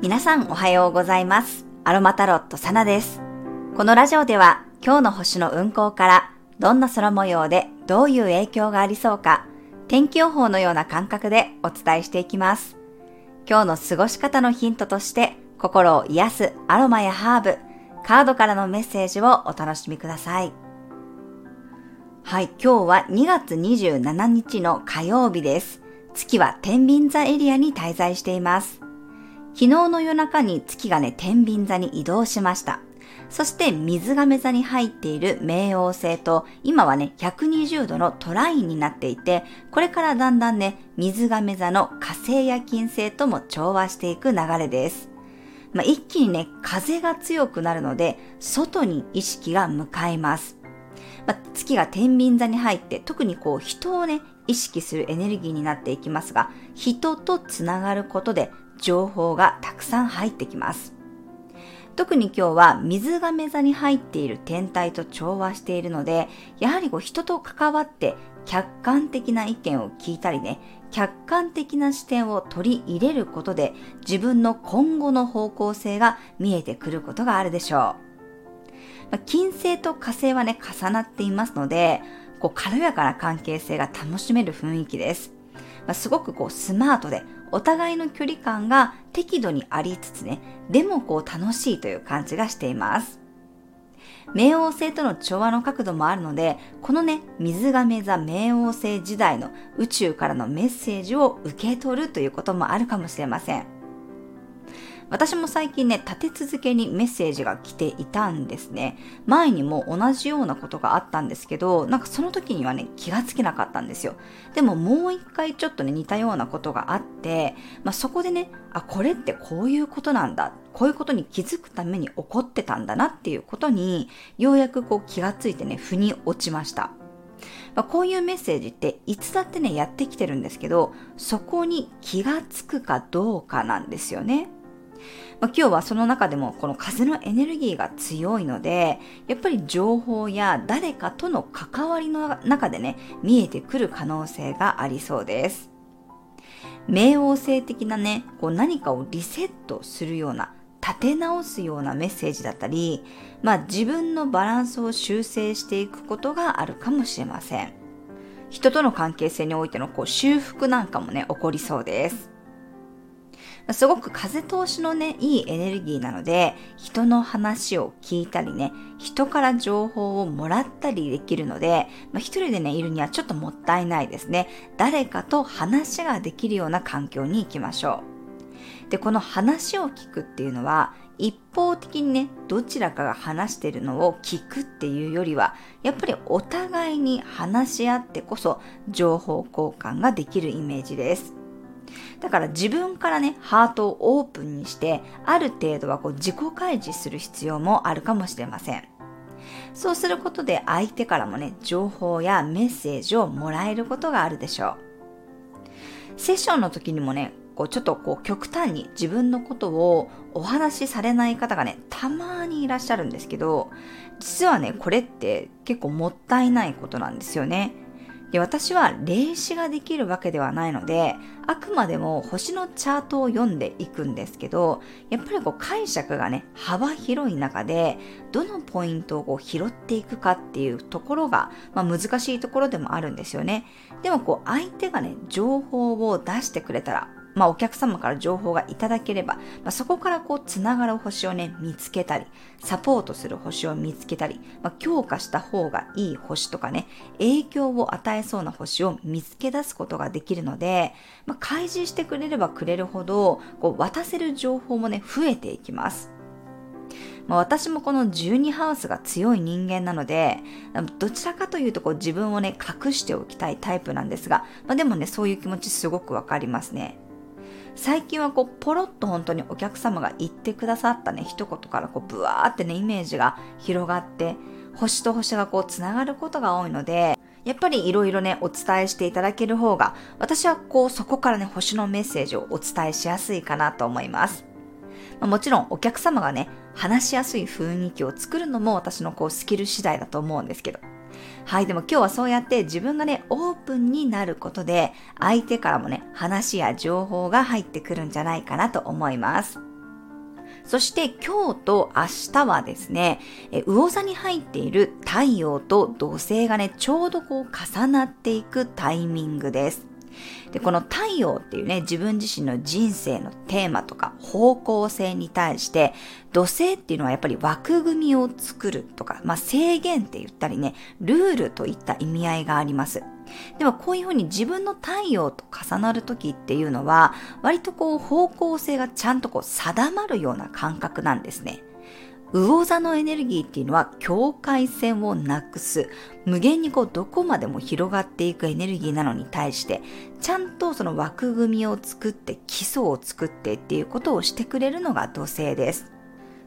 皆さんおはようございます。アロマタロットサナです。このラジオでは今日の星の運行からどんな空模様でどういう影響がありそうか天気予報のような感覚でお伝えしていきます。今日の過ごし方のヒントとして心を癒すアロマやハーブ、カードからのメッセージをお楽しみください。はい、今日は2月27日の火曜日です。月は天秤座エリアに滞在しています。昨日の夜中に月がね、天秤座に移動しました。そして水亀座に入っている冥王星と、今はね、120度のトラインになっていて、これからだんだんね、水亀座の火星や金星とも調和していく流れです。まあ、一気にね、風が強くなるので、外に意識が向かいます。まあ、月が天秤座に入って、特にこう人をね、意識するエネルギーになっていきますが、人とつながることで情報がたくさん入ってきます。特に今日は水亀座に入っている天体と調和しているので、やはりこう人と関わって客観的な意見を聞いたりね、客観的な視点を取り入れることで自分の今後の方向性が見えてくることがあるでしょう。ま金星と火星はね、重なっていますので、こう軽やかな関係性が楽しめる雰囲気です。まあ、すごくこうスマートで、お互いの距離感が適度にありつつね、でもこう楽しいという感じがしています。冥王星との調和の角度もあるので、このね、水亀座冥王星時代の宇宙からのメッセージを受け取るということもあるかもしれません。私も最近ね、立て続けにメッセージが来ていたんですね。前にも同じようなことがあったんですけど、なんかその時にはね、気がつけなかったんですよ。でももう一回ちょっとね、似たようなことがあって、まあ、そこでね、あ、これってこういうことなんだ。こういうことに気づくために起こってたんだなっていうことに、ようやくこう気がついてね、腑に落ちました。まあ、こういうメッセージっていつだってね、やってきてるんですけど、そこに気がつくかどうかなんですよね。まあ、今日はその中でもこの風のエネルギーが強いので、やっぱり情報や誰かとの関わりの中でね、見えてくる可能性がありそうです。冥王星的なね、こう何かをリセットするような、立て直すようなメッセージだったり、まあ自分のバランスを修正していくことがあるかもしれません。人との関係性においてのこう修復なんかもね、起こりそうです。すごく風通しのね、いいエネルギーなので、人の話を聞いたりね、人から情報をもらったりできるので、まあ、一人でね、いるにはちょっともったいないですね。誰かと話ができるような環境に行きましょう。で、この話を聞くっていうのは、一方的にね、どちらかが話してるのを聞くっていうよりは、やっぱりお互いに話し合ってこそ情報交換ができるイメージです。だから自分からね、ハートをオープンにして、ある程度はこう自己開示する必要もあるかもしれません。そうすることで相手からもね、情報やメッセージをもらえることがあるでしょう。セッションの時にもね、こうちょっとこう極端に自分のことをお話しされない方がね、たまにいらっしゃるんですけど、実はね、これって結構もったいないことなんですよね。で私は霊視ができるわけではないので、あくまでも星のチャートを読んでいくんですけど、やっぱりこう解釈がね、幅広い中で、どのポイントをこう拾っていくかっていうところが、まあ、難しいところでもあるんですよね。でもこう相手がね、情報を出してくれたら、まあお客様から情報がいただければ、まあ、そこからこうつながる星をね、見つけたり、サポートする星を見つけたり、まあ、強化した方がいい星とかね、影響を与えそうな星を見つけ出すことができるので、まあ、開示してくれればくれるほど、こう渡せる情報もね、増えていきます。ま、私もこの12ハウスが強い人間なので、どちらかというとこう自分をね、隠しておきたいタイプなんですが、まあ、でもね、そういう気持ちすごくわかりますね。最近はこう、ポロッと本当にお客様が言ってくださったね、一言からこう、ブワーってね、イメージが広がって、星と星がこう、つながることが多いので、やっぱりいろいろね、お伝えしていただける方が、私はこう、そこからね、星のメッセージをお伝えしやすいかなと思います。まあ、もちろんお客様がね、話しやすい雰囲気を作るのも私のこう、スキル次第だと思うんですけど。はい、でも今日はそうやって自分がね、オープンになることで、相手からもね、話や情報が入ってくるんじゃないかなと思います。そして今日と明日はですね、え魚座に入っている太陽と土星がね、ちょうどこう重なっていくタイミングです。で、この太陽っていうね、自分自身の人生のテーマとか方向性に対して、土星っていうのはやっぱり枠組みを作るとか、まあ制限って言ったりね、ルールといった意味合いがあります。でもこういうふうに自分の太陽と重なる時っていうのは、割とこう方向性がちゃんとこう定まるような感覚なんですね。魚座のエネルギーっていうのは境界線をなくす、無限にこうどこまでも広がっていくエネルギーなのに対して、ちゃんとその枠組みを作って基礎を作ってっていうことをしてくれるのが土星です。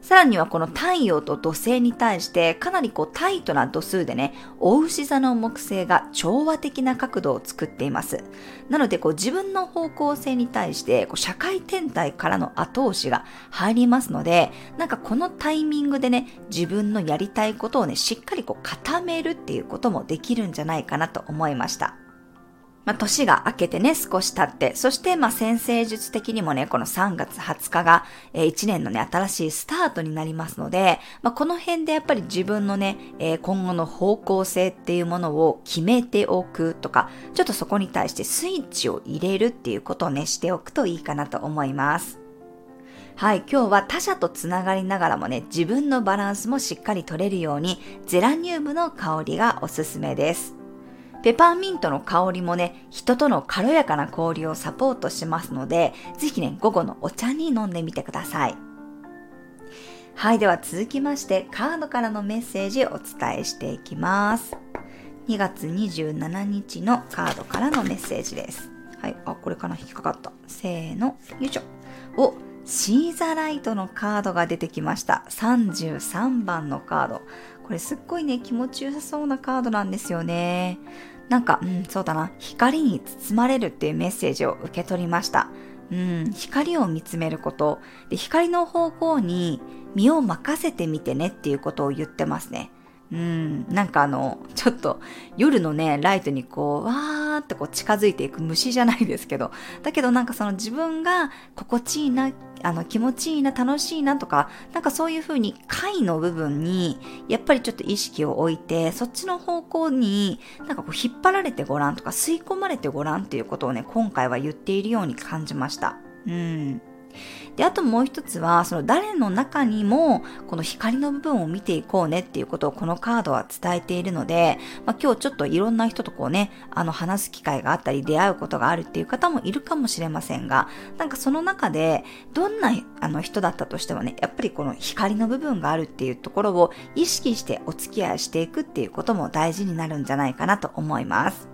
さらにはこの太陽と土星に対してかなりこうタイトな度数でね、大牛座の木星が調和的な角度を作っています。なのでこう自分の方向性に対してこう社会天体からの後押しが入りますので、なんかこのタイミングでね、自分のやりたいことをね、しっかりこう固めるっていうこともできるんじゃないかなと思いました。まあ、年が明けてね、少し経って、そして、まあ、先生術的にもね、この3月20日が、えー、1年のね、新しいスタートになりますので、まあ、この辺でやっぱり自分のね、えー、今後の方向性っていうものを決めておくとか、ちょっとそこに対してスイッチを入れるっていうことをね、しておくといいかなと思います。はい、今日は他者とつながりながらもね、自分のバランスもしっかり取れるように、ゼラニウムの香りがおすすめです。ペパーミントの香りもね、人との軽やかな交流をサポートしますので、ぜひね、午後のお茶に飲んでみてください。はい、では続きましてカードからのメッセージをお伝えしていきます。2月27日のカードからのメッセージです。はい、あ、これかな引っかかった。せーの、よいしょ。お、シーザライトのカードが出てきました。33番のカード。これすっごいね、気持ちよさそうなカードなんですよね。なんか、うん、そうだな、光に包まれるっていうメッセージを受け取りました。うん、光を見つめること、で光の方向に身を任せてみてねっていうことを言ってますね。うん、なんかあの、ちょっと夜のね、ライトにこう、わーってこう近づいていく虫じゃないですけど、だけどなんかその自分が心地いいな、あの気持ちいいな、楽しいなとか、なんかそういう風に回の部分に、やっぱりちょっと意識を置いて、そっちの方向になんかこう引っ張られてごらんとか吸い込まれてごらんっていうことをね、今回は言っているように感じました。うん。で、あともう一つは、その誰の中にも、この光の部分を見ていこうねっていうことをこのカードは伝えているので、まあ、今日ちょっといろんな人とこうね、あの話す機会があったり出会うことがあるっていう方もいるかもしれませんが、なんかその中で、どんなあの人だったとしてもね、やっぱりこの光の部分があるっていうところを意識してお付き合いしていくっていうことも大事になるんじゃないかなと思います。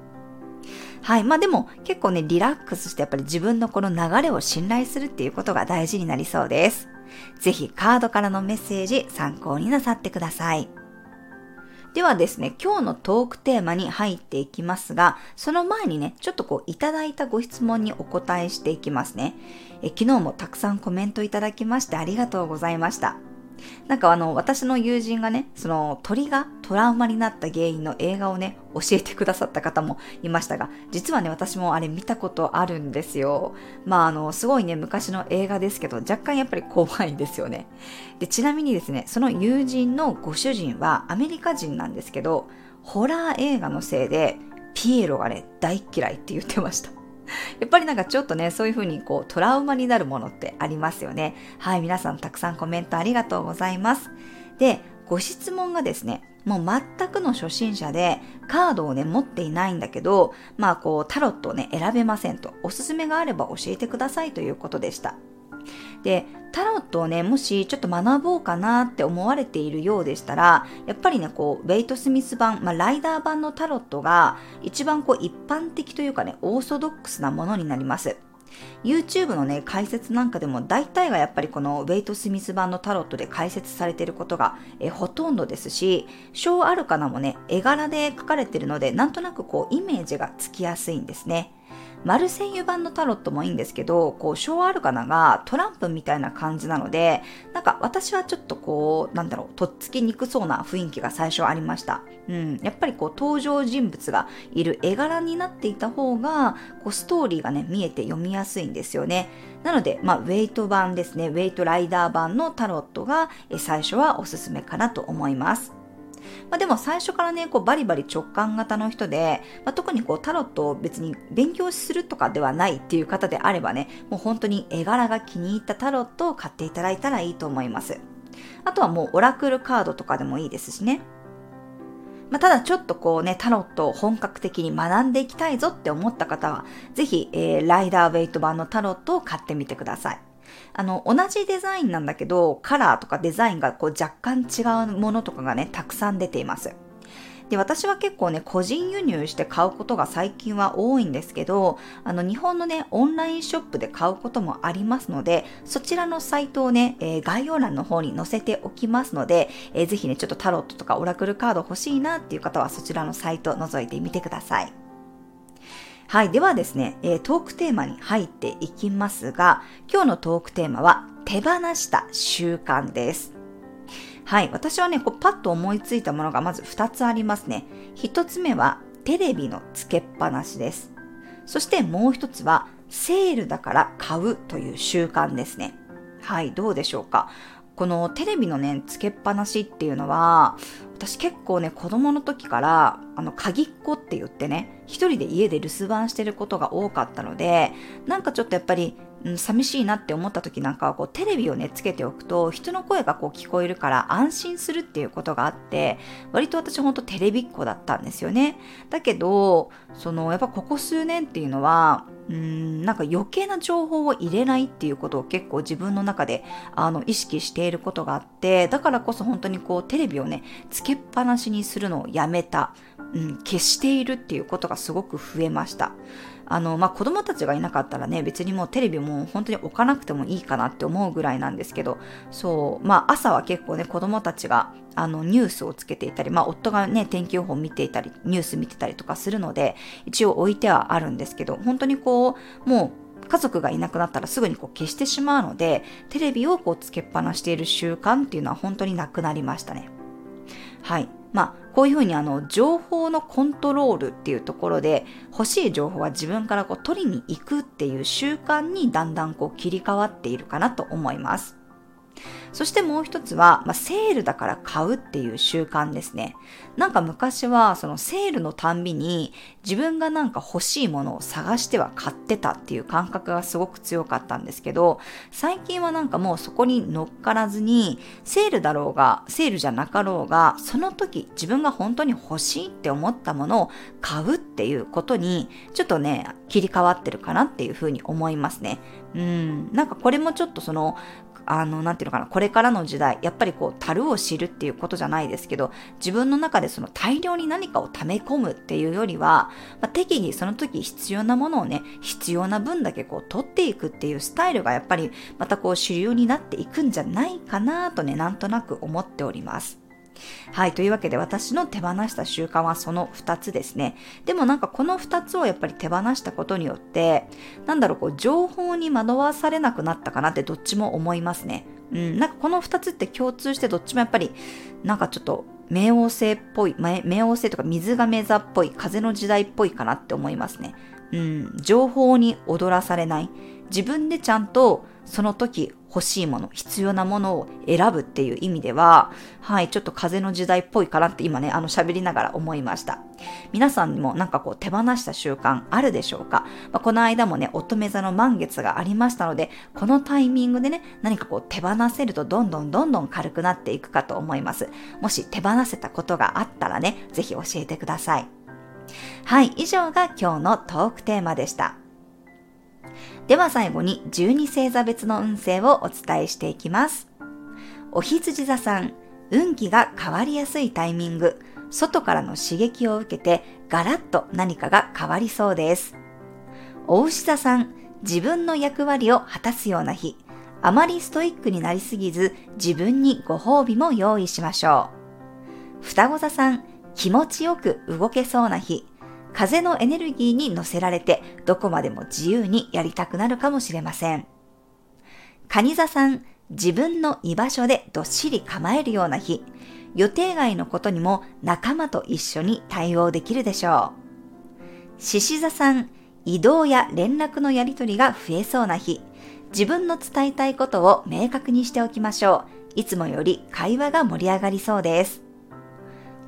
はい。まあでも結構ね、リラックスしてやっぱり自分のこの流れを信頼するっていうことが大事になりそうです。ぜひカードからのメッセージ参考になさってください。ではですね、今日のトークテーマに入っていきますが、その前にね、ちょっとこういただいたご質問にお答えしていきますね。え昨日もたくさんコメントいただきましてありがとうございました。なんかあの、私の友人がね、その鳥がトラウマになった原因の映画をね、教えてくださった方もいましたが、実はね、私もあれ見たことあるんですよ。まああの、すごいね、昔の映画ですけど、若干やっぱり怖いんですよね。で、ちなみにですね、その友人のご主人はアメリカ人なんですけど、ホラー映画のせいで、ピエロがね、大嫌いって言ってました。やっぱりなんかちょっとね、そういう風にこうトラウマになるものってありますよね。はい、皆さんたくさんコメントありがとうございます。で、ご質問がですね、もう全くの初心者でカードをね、持っていないんだけど、まあこうタロットをね、選べませんと。おすすめがあれば教えてくださいということでした。で、タロットをね、もしちょっと学ぼうかなって思われているようでしたら、やっぱりね、こう、ウェイト・スミス版、まあ、ライダー版のタロットが一番こう、一般的というかね、オーソドックスなものになります。YouTube のね、解説なんかでも大体がやっぱりこのウェイト・スミス版のタロットで解説されていることがえほとんどですし、小アルカナもね、絵柄で書かれているので、なんとなくこうイメージがつきやすいんですね。マルセイユ版のタロットもいいんですけど、こう、小アルカナがトランプみたいな感じなので、なんか私はちょっとこう、なんだろう、とっつきにくそうな雰囲気が最初ありました。うん、やっぱりこう、登場人物がいる絵柄になっていた方が、こう、ストーリーがね、見えて読みやすいんですよね。なので、まあ、ウェイト版ですね、ウェイトライダー版のタロットが、え最初はおすすめかなと思います。まあ、でも最初からね、こうバリバリ直感型の人で、まあ、特にこうタロットを別に勉強するとかではないっていう方であればね、もう本当に絵柄が気に入ったタロットを買っていただいたらいいと思います。あとはもうオラクルカードとかでもいいですしね。まあ、ただちょっとこうね、タロットを本格的に学んでいきたいぞって思った方は、ぜひ、えー、ライダーウェイト版のタロットを買ってみてください。あの、同じデザインなんだけど、カラーとかデザインがこう若干違うものとかがね、たくさん出ています。で、私は結構ね、個人輸入して買うことが最近は多いんですけど、あの、日本のね、オンラインショップで買うこともありますので、そちらのサイトをね、えー、概要欄の方に載せておきますので、えー、ぜひね、ちょっとタロットとかオラクルカード欲しいなっていう方はそちらのサイト覗いてみてください。はい。ではですね、えー、トークテーマに入っていきますが、今日のトークテーマは、手放した習慣です。はい。私はね、こうパッと思いついたものがまず2つありますね。1つ目は、テレビのつけっぱなしです。そしてもう1つは、セールだから買うという習慣ですね。はい。どうでしょうか？このテレビのね、つけっぱなしっていうのは、私結構ね、子供の時から、あの、鍵っ子って言ってね、一人で家で留守番してることが多かったので、なんかちょっとやっぱり、うん、寂しいなって思った時なんかはこうテレビをねつけておくと人の声がこう聞こえるから安心するっていうことがあって割と私ほんとテレビっ子だったんですよね。だけどそのやっぱここ数年っていうのはうんなんか余計な情報を入れないっていうことを結構自分の中であの意識していることがあってだからこそ本当にこうテレビをねつけっぱなしにするのをやめた、うん、消しているっていうことがすごく増えました。あの、まあ、子供たちがいなかったらね、別にもうテレビも本当に置かなくてもいいかなって思うぐらいなんですけど、そう、まあ、朝は結構ね、子供たちが、あの、ニュースをつけていたり、まあ、夫がね、天気予報見ていたり、ニュース見てたりとかするので、一応置いてはあるんですけど、本当にこう、もう、家族がいなくなったらすぐにこう消してしまうので、テレビをこうつけっぱなしている習慣っていうのは本当になくなりましたね。はい。まあ、こういうふうにあの、情報のコントロールっていうところで、欲しい情報は自分からこう取りに行くっていう習慣にだんだんこう切り替わっているかなと思います。そしてもう一つは、まあ、セールだから買うっていう習慣ですね。なんか昔はそのセールのたんびに自分がなんか欲しいものを探しては買ってたっていう感覚がすごく強かったんですけど、最近はなんかもうそこに乗っからずに、セールだろうが、セールじゃなかろうが、その時自分が本当に欲しいって思ったものを買うっていうことに、ちょっとね、切り替わってるかなっていうふうに思いますね。うん、なんかこれもちょっとそのあの、なんていうののかな、これからの時代、やっぱりこう、樽を知るっていうことじゃないですけど、自分の中でその大量に何かを溜め込むっていうよりは、まあ、適宜その時必要なものをね、必要な分だけこう、取っていくっていうスタイルがやっぱり、またこう、主流になっていくんじゃないかなとね、なんとなく思っております。はい。というわけで私の手放した習慣はその2つですね。でもなんかこの2つをやっぱり手放したことによって、なんだろう、こう、情報に惑わされなくなったかなってどっちも思いますね。うん。なんかこの2つって共通してどっちもやっぱり、なんかちょっと、冥王星っぽい、冥王星とか水亀座っぽい、風の時代っぽいかなって思いますね。うん。情報に踊らされない。自分でちゃんとその時欲しいもの、必要なものを選ぶっていう意味では、はい、ちょっと風の時代っぽいかなって今ね、あの喋りながら思いました。皆さんにもなんかこう手放した習慣あるでしょうか、まあ、この間もね、乙女座の満月がありましたので、このタイミングでね、何かこう手放せるとどんどんどんどん軽くなっていくかと思います。もし手放せたことがあったらね、ぜひ教えてください。はい、以上が今日のトークテーマでした。では最後に12星座別の運勢をお伝えしていきます。お羊座さん、運気が変わりやすいタイミング、外からの刺激を受けてガラッと何かが変わりそうです。お牛座さん、自分の役割を果たすような日、あまりストイックになりすぎず自分にご褒美も用意しましょう。双子座さん、気持ちよく動けそうな日、風のエネルギーに乗せられてどこまでも自由にやりたくなるかもしれません。蟹座さん、自分の居場所でどっしり構えるような日、予定外のことにも仲間と一緒に対応できるでしょう。獅子座さん、移動や連絡のやりとりが増えそうな日、自分の伝えたいことを明確にしておきましょう。いつもより会話が盛り上がりそうです。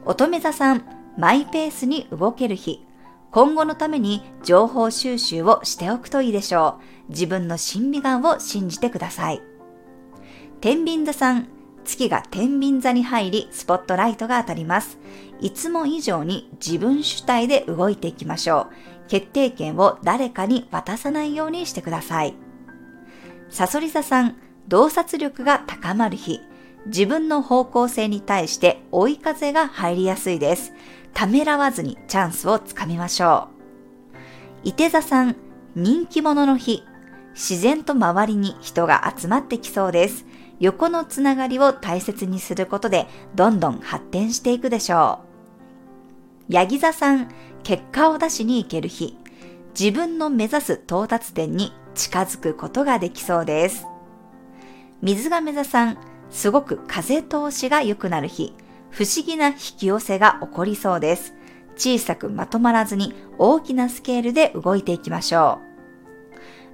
乙女座さん、マイペースに動ける日。今後のために情報収集をしておくといいでしょう。自分の審美眼を信じてください。天秤座さん、月が天秤座に入り、スポットライトが当たります。いつも以上に自分主体で動いていきましょう。決定権を誰かに渡さないようにしてください。サソリ座さん、洞察力が高まる日。自分の方向性に対して追い風が入りやすいです。ためらわずにチャンスをつかみましょう。伊手座さん、人気者の日。自然と周りに人が集まってきそうです。横のつながりを大切にすることで、どんどん発展していくでしょう。ヤギ座さん、結果を出しに行ける日。自分の目指す到達点に近づくことができそうです。水亀座さん、すごく風通しが良くなる日。不思議な引き寄せが起こりそうです。小さくまとまらずに大きなスケールで動いていきましょ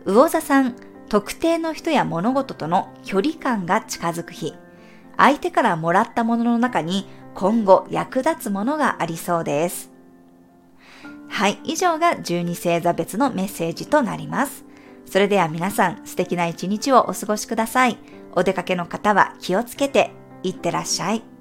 う。魚座さん、特定の人や物事との距離感が近づく日。相手からもらったものの中に今後役立つものがありそうです。はい、以上が12星座別のメッセージとなります。それでは皆さん素敵な一日をお過ごしください。お出かけの方は気をつけていってらっしゃい。